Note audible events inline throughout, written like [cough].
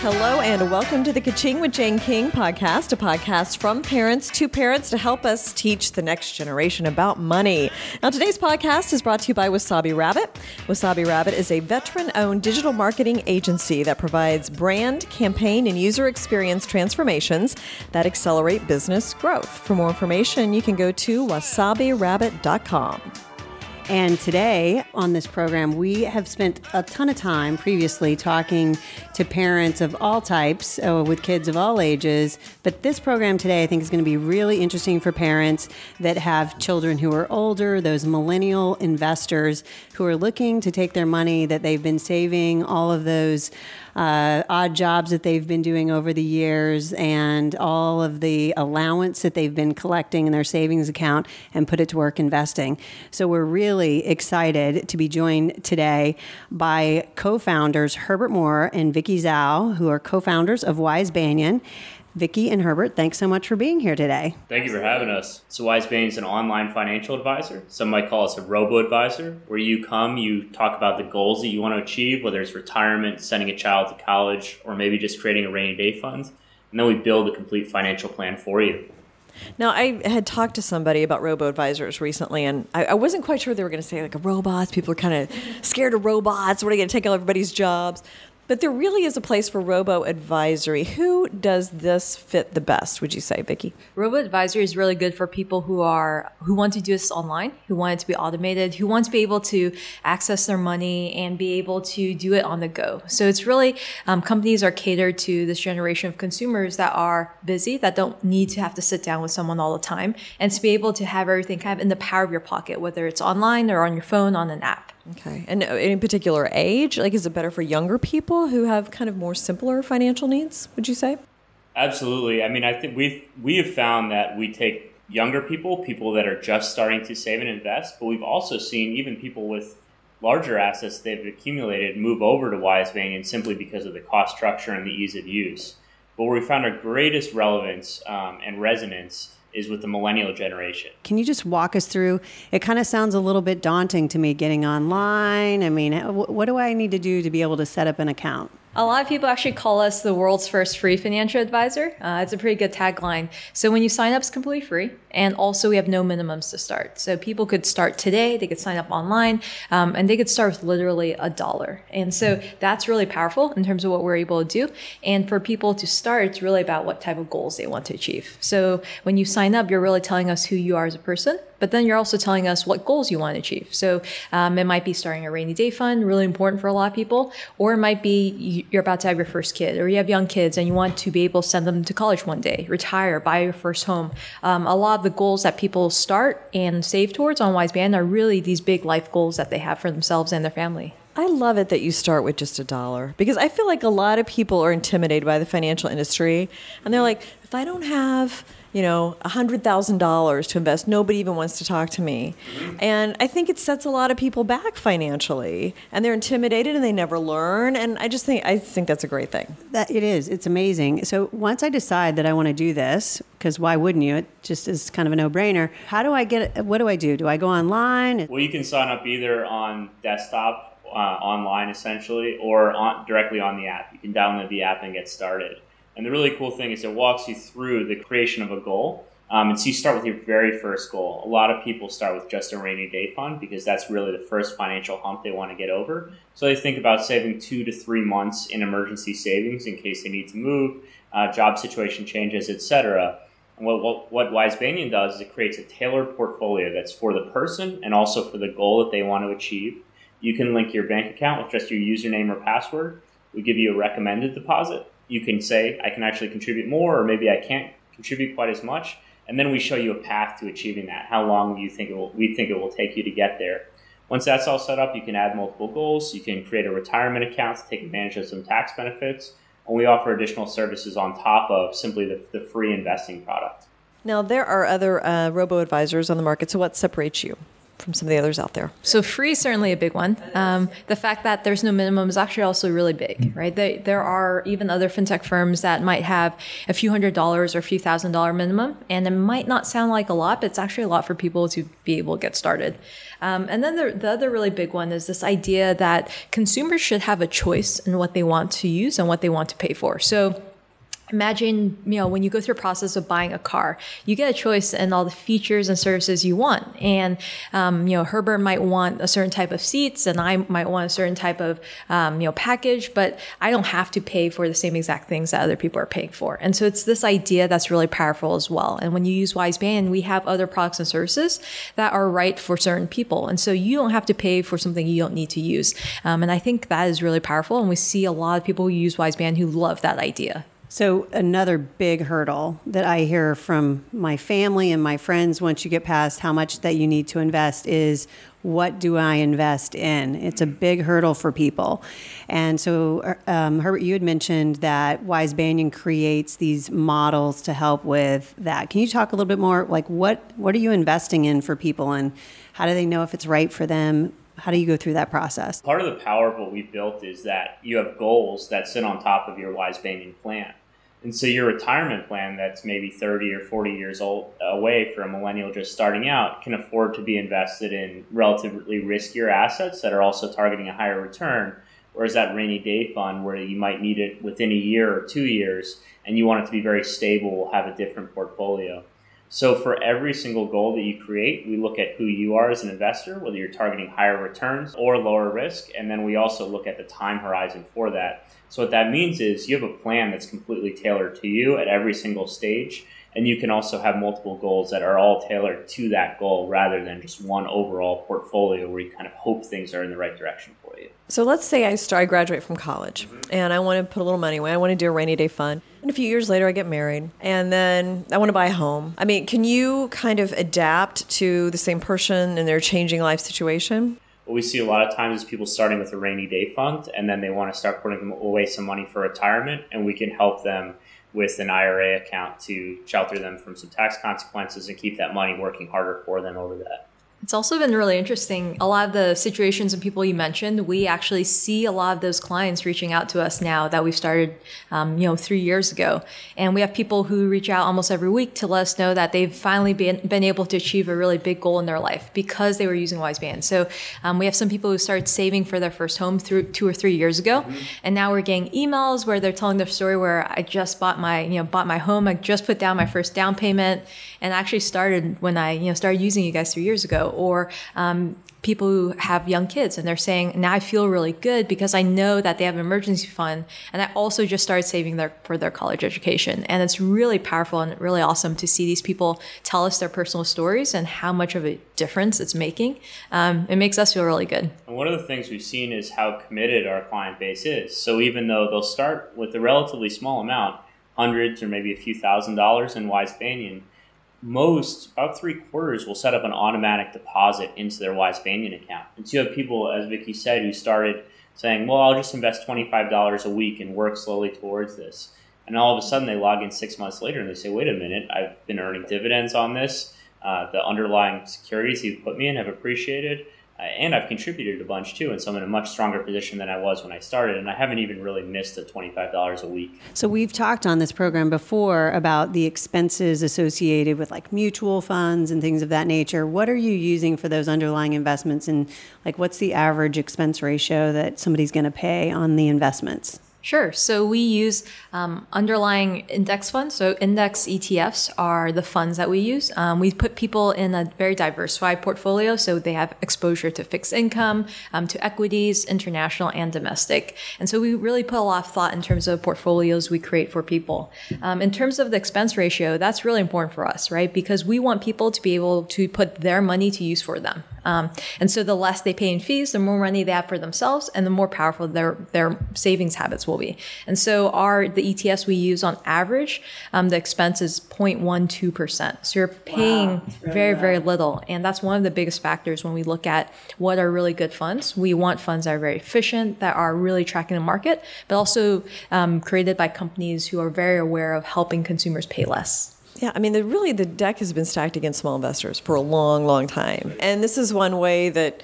Hello and welcome to the Kaching with Jane King podcast, a podcast from parents to parents to help us teach the next generation about money. Now, today's podcast is brought to you by Wasabi Rabbit. Wasabi Rabbit is a veteran owned digital marketing agency that provides brand, campaign, and user experience transformations that accelerate business growth. For more information, you can go to wasabirabbit.com. And today on this program, we have spent a ton of time previously talking to parents of all types uh, with kids of all ages. But this program today, I think, is going to be really interesting for parents that have children who are older, those millennial investors who are looking to take their money that they've been saving, all of those uh, odd jobs that they've been doing over the years and all of the allowance that they've been collecting in their savings account and put it to work investing. So we're really excited to be joined today by co-founders Herbert Moore and Vicky Zhao, who are co-founders of Wise Banyan. Vicki and Herbert, thanks so much for being here today. Thank you for having us. So Wise Banyan is an online financial advisor. Some might call us a robo-advisor, where you come, you talk about the goals that you want to achieve, whether it's retirement, sending a child to college, or maybe just creating a rainy day fund. And then we build a complete financial plan for you. Now, I had talked to somebody about robo advisors recently, and I, I wasn't quite sure they were going to say like a robots. People are kind of scared of robots. What are they going to take all everybody's jobs? But there really is a place for robo advisory. Who does this fit the best? Would you say, Vicki? Robo advisory is really good for people who are who want to do this online, who want it to be automated, who want to be able to access their money and be able to do it on the go. So it's really um, companies are catered to this generation of consumers that are busy, that don't need to have to sit down with someone all the time, and to be able to have everything kind of in the power of your pocket, whether it's online or on your phone on an app. Okay. And any particular age? Like, is it better for younger people who have kind of more simpler financial needs, would you say? Absolutely. I mean, I think we've, we have found that we take younger people, people that are just starting to save and invest, but we've also seen even people with larger assets they've accumulated move over to Wise Banyan simply because of the cost structure and the ease of use. But where we found our greatest relevance um, and resonance is with the millennial generation. Can you just walk us through? It kind of sounds a little bit daunting to me getting online. I mean, what do I need to do to be able to set up an account? A lot of people actually call us the world's first free financial advisor. Uh, it's a pretty good tagline. So when you sign up, it's completely free. And also, we have no minimums to start. So people could start today, they could sign up online, um, and they could start with literally a dollar. And so that's really powerful in terms of what we're able to do. And for people to start, it's really about what type of goals they want to achieve. So when you sign up, you're really telling us who you are as a person, but then you're also telling us what goals you want to achieve. So um, it might be starting a rainy day fund, really important for a lot of people, or it might be you're about to have your first kid, or you have young kids and you want to be able to send them to college one day, retire, buy your first home. Um, a lot of the goals that people start and save towards on Wise Banyan are really these big life goals that they have for themselves and their family. I love it that you start with just a dollar because I feel like a lot of people are intimidated by the financial industry and they're like, if I don't have you know, $100,000 to invest. Nobody even wants to talk to me. And I think it sets a lot of people back financially and they're intimidated and they never learn. And I just think, I think that's a great thing. That it is. It's amazing. So once I decide that I want to do this, because why wouldn't you? It just is kind of a no brainer. How do I get, what do I do? Do I go online? Well, you can sign up either on desktop uh, online essentially or on, directly on the app. You can download the app and get started. And the really cool thing is it walks you through the creation of a goal. Um, and so you start with your very first goal. A lot of people start with just a rainy day fund because that's really the first financial hump they want to get over. So they think about saving two to three months in emergency savings in case they need to move, uh, job situation changes, etc. And what, what, what does is it creates a tailored portfolio that's for the person and also for the goal that they want to achieve. You can link your bank account with just your username or password. We give you a recommended deposit. You can say, I can actually contribute more, or maybe I can't contribute quite as much and then we show you a path to achieving that. How long do you think it will, we think it will take you to get there? Once that's all set up, you can add multiple goals. You can create a retirement account to take advantage of some tax benefits. And we offer additional services on top of simply the, the free investing product. Now, there are other uh, robo advisors on the market. So, what separates you? From some of the others out there? So free is certainly a big one. Um, the fact that there's no minimum is actually also really big, right? They, there are even other fintech firms that might have a few hundred dollars or a few thousand dollar minimum, and it might not sound like a lot, but it's actually a lot for people to be able to get started. Um, and then the, the other really big one is this idea that consumers should have a choice in what they want to use and what they want to pay for. So imagine you know when you go through a process of buying a car you get a choice in all the features and services you want. And um, you know herbert might want a certain type of seats and i might want a certain type of um, you know package but i don't have to pay for the same exact things that other people are paying for. And so it's this idea that's really powerful as well. And when you use wise banyan we have other products and services that are right for certain people. And so you don't have to pay for something you don't need to use. Um, and i think that is really powerful. And we see a lot of people who use wise banyan who love that idea so, another big hurdle that I hear from my family and my friends once you get past how much that you need to invest is what do I invest in? It's a big hurdle for people. And so, um, Herbert, you had mentioned that Wise Banyan creates these models to help with that. Can you talk a little bit more? Like, what, what are you investing in for people, and how do they know if it's right for them? How do you go through that process? Part of the power of what we built is that you have goals that sit on top of your Wise Banyan plan. And so your retirement plan that's maybe 30 or 40 years old away for a millennial just starting out can afford to be invested in relatively riskier assets that are also targeting a higher return. Whereas that rainy day fund where you might need it within a year or two years and you want it to be very stable will have a different portfolio. So for every single goal that you create, we look at who you are as an investor, whether you're targeting higher returns or lower risk, and then we also look at the time horizon for that. So what that means is you have a plan that's completely tailored to you at every single stage, and you can also have multiple goals that are all tailored to that goal rather than just one overall portfolio where you kind of hope things are in the right direction for you. So let's say I start, I graduate from college mm-hmm. and I want to put a little money away. I want to do a rainy day fund. And a few years later, I get married and then I want to buy a home. I mean, can you kind of adapt to the same person and their changing life situation? What we see a lot of times is people starting with a rainy day fund and then they want to start putting away some money for retirement, and we can help them with an IRA account to shelter them from some tax consequences and keep that money working harder for them over that. It's also been really interesting. A lot of the situations and people you mentioned, we actually see a lot of those clients reaching out to us now that we've started, um, you know, three years ago. And we have people who reach out almost every week to let us know that they've finally been, been able to achieve a really big goal in their life because they were using Wise Banyan. So um, we have some people who started saving for their first home through two or three years ago, mm-hmm. and now we're getting emails where they're telling their story where I just bought my, you know, bought my home, I just put down my first down payment, and actually started when I, you know, started using you guys three years ago or um, people who have young kids and they're saying now i feel really good because i know that they have an emergency fund and i also just started saving their, for their college education. And it's really powerful and really awesome to see these people tell us their personal stories and how much of a difference it's making. Um, it makes us feel really good. And one of the things we've seen is how committed our client base is. So even though they'll start with a relatively small amount hundreds or maybe a few thousand dollars in wise banyan most, about three quarters, will set up an automatic deposit into their Wise Banyan account. And so you have people, as Vicky said, who started saying, well, I'll just invest $25 a week and work slowly towards this. And all of a sudden they log in six months later and they say, wait a minute, I've been earning dividends on this. Uh, the underlying securities you've put me in have appreciated. And I've contributed a bunch too, and so I'm in a much stronger position than I was when I started, and I haven't even really missed the $25 a week. So we've talked on this program before about the expenses associated with like mutual funds and things of that nature. What are you using for those underlying investments, and like what's the average expense ratio that somebody's going to pay on the investments? Sure. So we use um, underlying index funds. So index ETFs are the funds that we use. Um, we put people in a very diversified portfolio, so they have exposure to fixed income, um, to equities, international and domestic. And so we really put a lot of thought in terms of portfolios we create for people. Um, in terms of the expense ratio, that's really important for us, right? Because we want people to be able to put their money to use for them. Um, and so the less they pay in fees, the more money they have for themselves, and the more powerful their their savings habits will be. And so our the ETFs we use on average, um, the expense is 0.12 percent. So you're paying wow, really very very little, and that's one of the biggest factors when we look at what are really good funds. We want funds that are very efficient, that are really tracking the market, but also um, created by companies who are very aware of helping consumers pay less. Yeah, I mean, the, really, the deck has been stacked against small investors for a long, long time, and this is one way that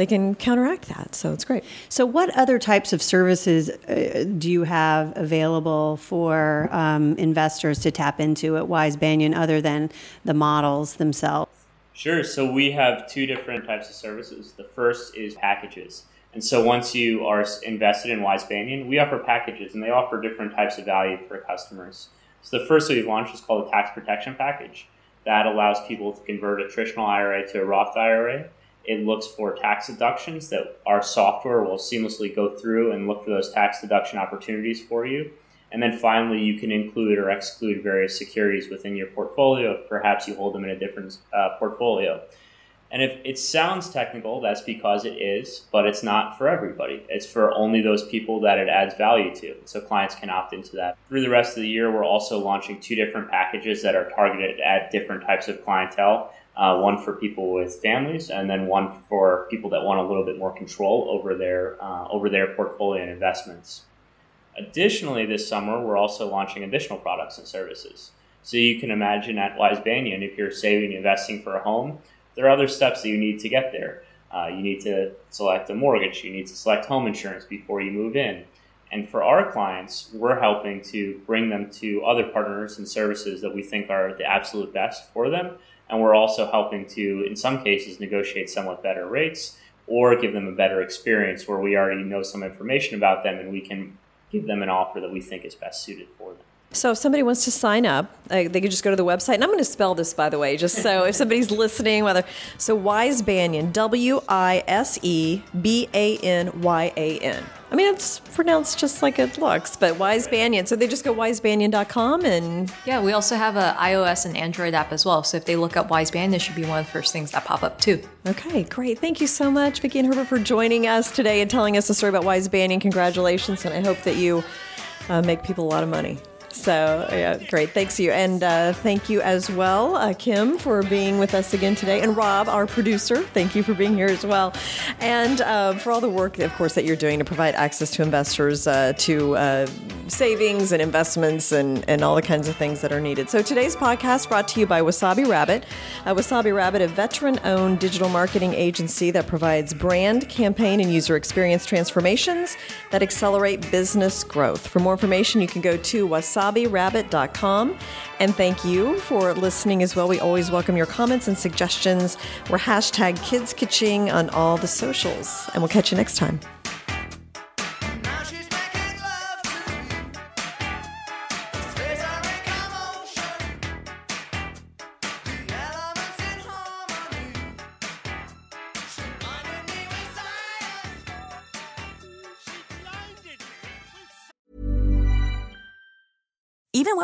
they can counteract that. So it's great. So, what other types of services uh, do you have available for um, investors to tap into at Wise Banyan other than the models themselves? Sure. So, we have two different types of services. The first is packages. And so, once you are invested in Wise Banyan, we offer packages, and they offer different types of value for customers. So the first we've launched is called the tax protection package. That allows people to convert a traditional IRA to a Roth IRA. It looks for tax deductions that our software will seamlessly go through and look for those tax deduction opportunities for you. And then finally, you can include or exclude various securities within your portfolio if perhaps you hold them in a different uh, portfolio. And if it sounds technical, that's because it is, but it's not for everybody. It's for only those people that it adds value to. So clients can opt into that. Through the rest of the year, we're also launching two different packages that are targeted at different types of clientele. Uh, one for people with families, and then one for people that want a little bit more control over their uh, over their portfolio and investments. Additionally, this summer we're also launching additional products and services. So you can imagine at Wise Banyan, if you're saving investing for a home, there are other steps that you need to get there. Uh, you need to select a mortgage, you need to select home insurance before you move in. And for our clients, we're helping to bring them to other partners and services that we think are the absolute best for them. And we're also helping to, in some cases, negotiate somewhat better rates or give them a better experience where we already know some information about them and we can give them an offer that we think is best suited for them. So if somebody wants to sign up, uh, they could just go to the website. And I'm going to spell this, by the way, just so if somebody's [laughs] listening, whether so Wise Banyan, W I S E B A N Y A N. I mean, it's pronounced just like it looks, but Wise Banyan. So they just go wisebanyan.com and. Yeah, we also have a iOS and Android app as well. So if they look up Wise Banyan, it should be one of the first things that pop up too. Okay, great. Thank you so much, Vicki and Herbert, for joining us today and telling us the story about Wise Banyan. Congratulations, and I hope that you uh, make people a lot of money. So, yeah, great. Thanks you. And uh, thank you as well, uh, Kim, for being with us again today. And Rob, our producer, thank you for being here as well. And uh, for all the work, of course, that you're doing to provide access to investors uh, to uh, savings and investments and, and all the kinds of things that are needed. So, today's podcast brought to you by Wasabi Rabbit. Wasabi Rabbit, a veteran owned digital marketing agency that provides brand, campaign, and user experience transformations that accelerate business growth. For more information, you can go to wasabi WasabiRabbit.com. And thank you for listening as well. We always welcome your comments and suggestions. We're hashtag Kids Kaching on all the socials. And we'll catch you next time.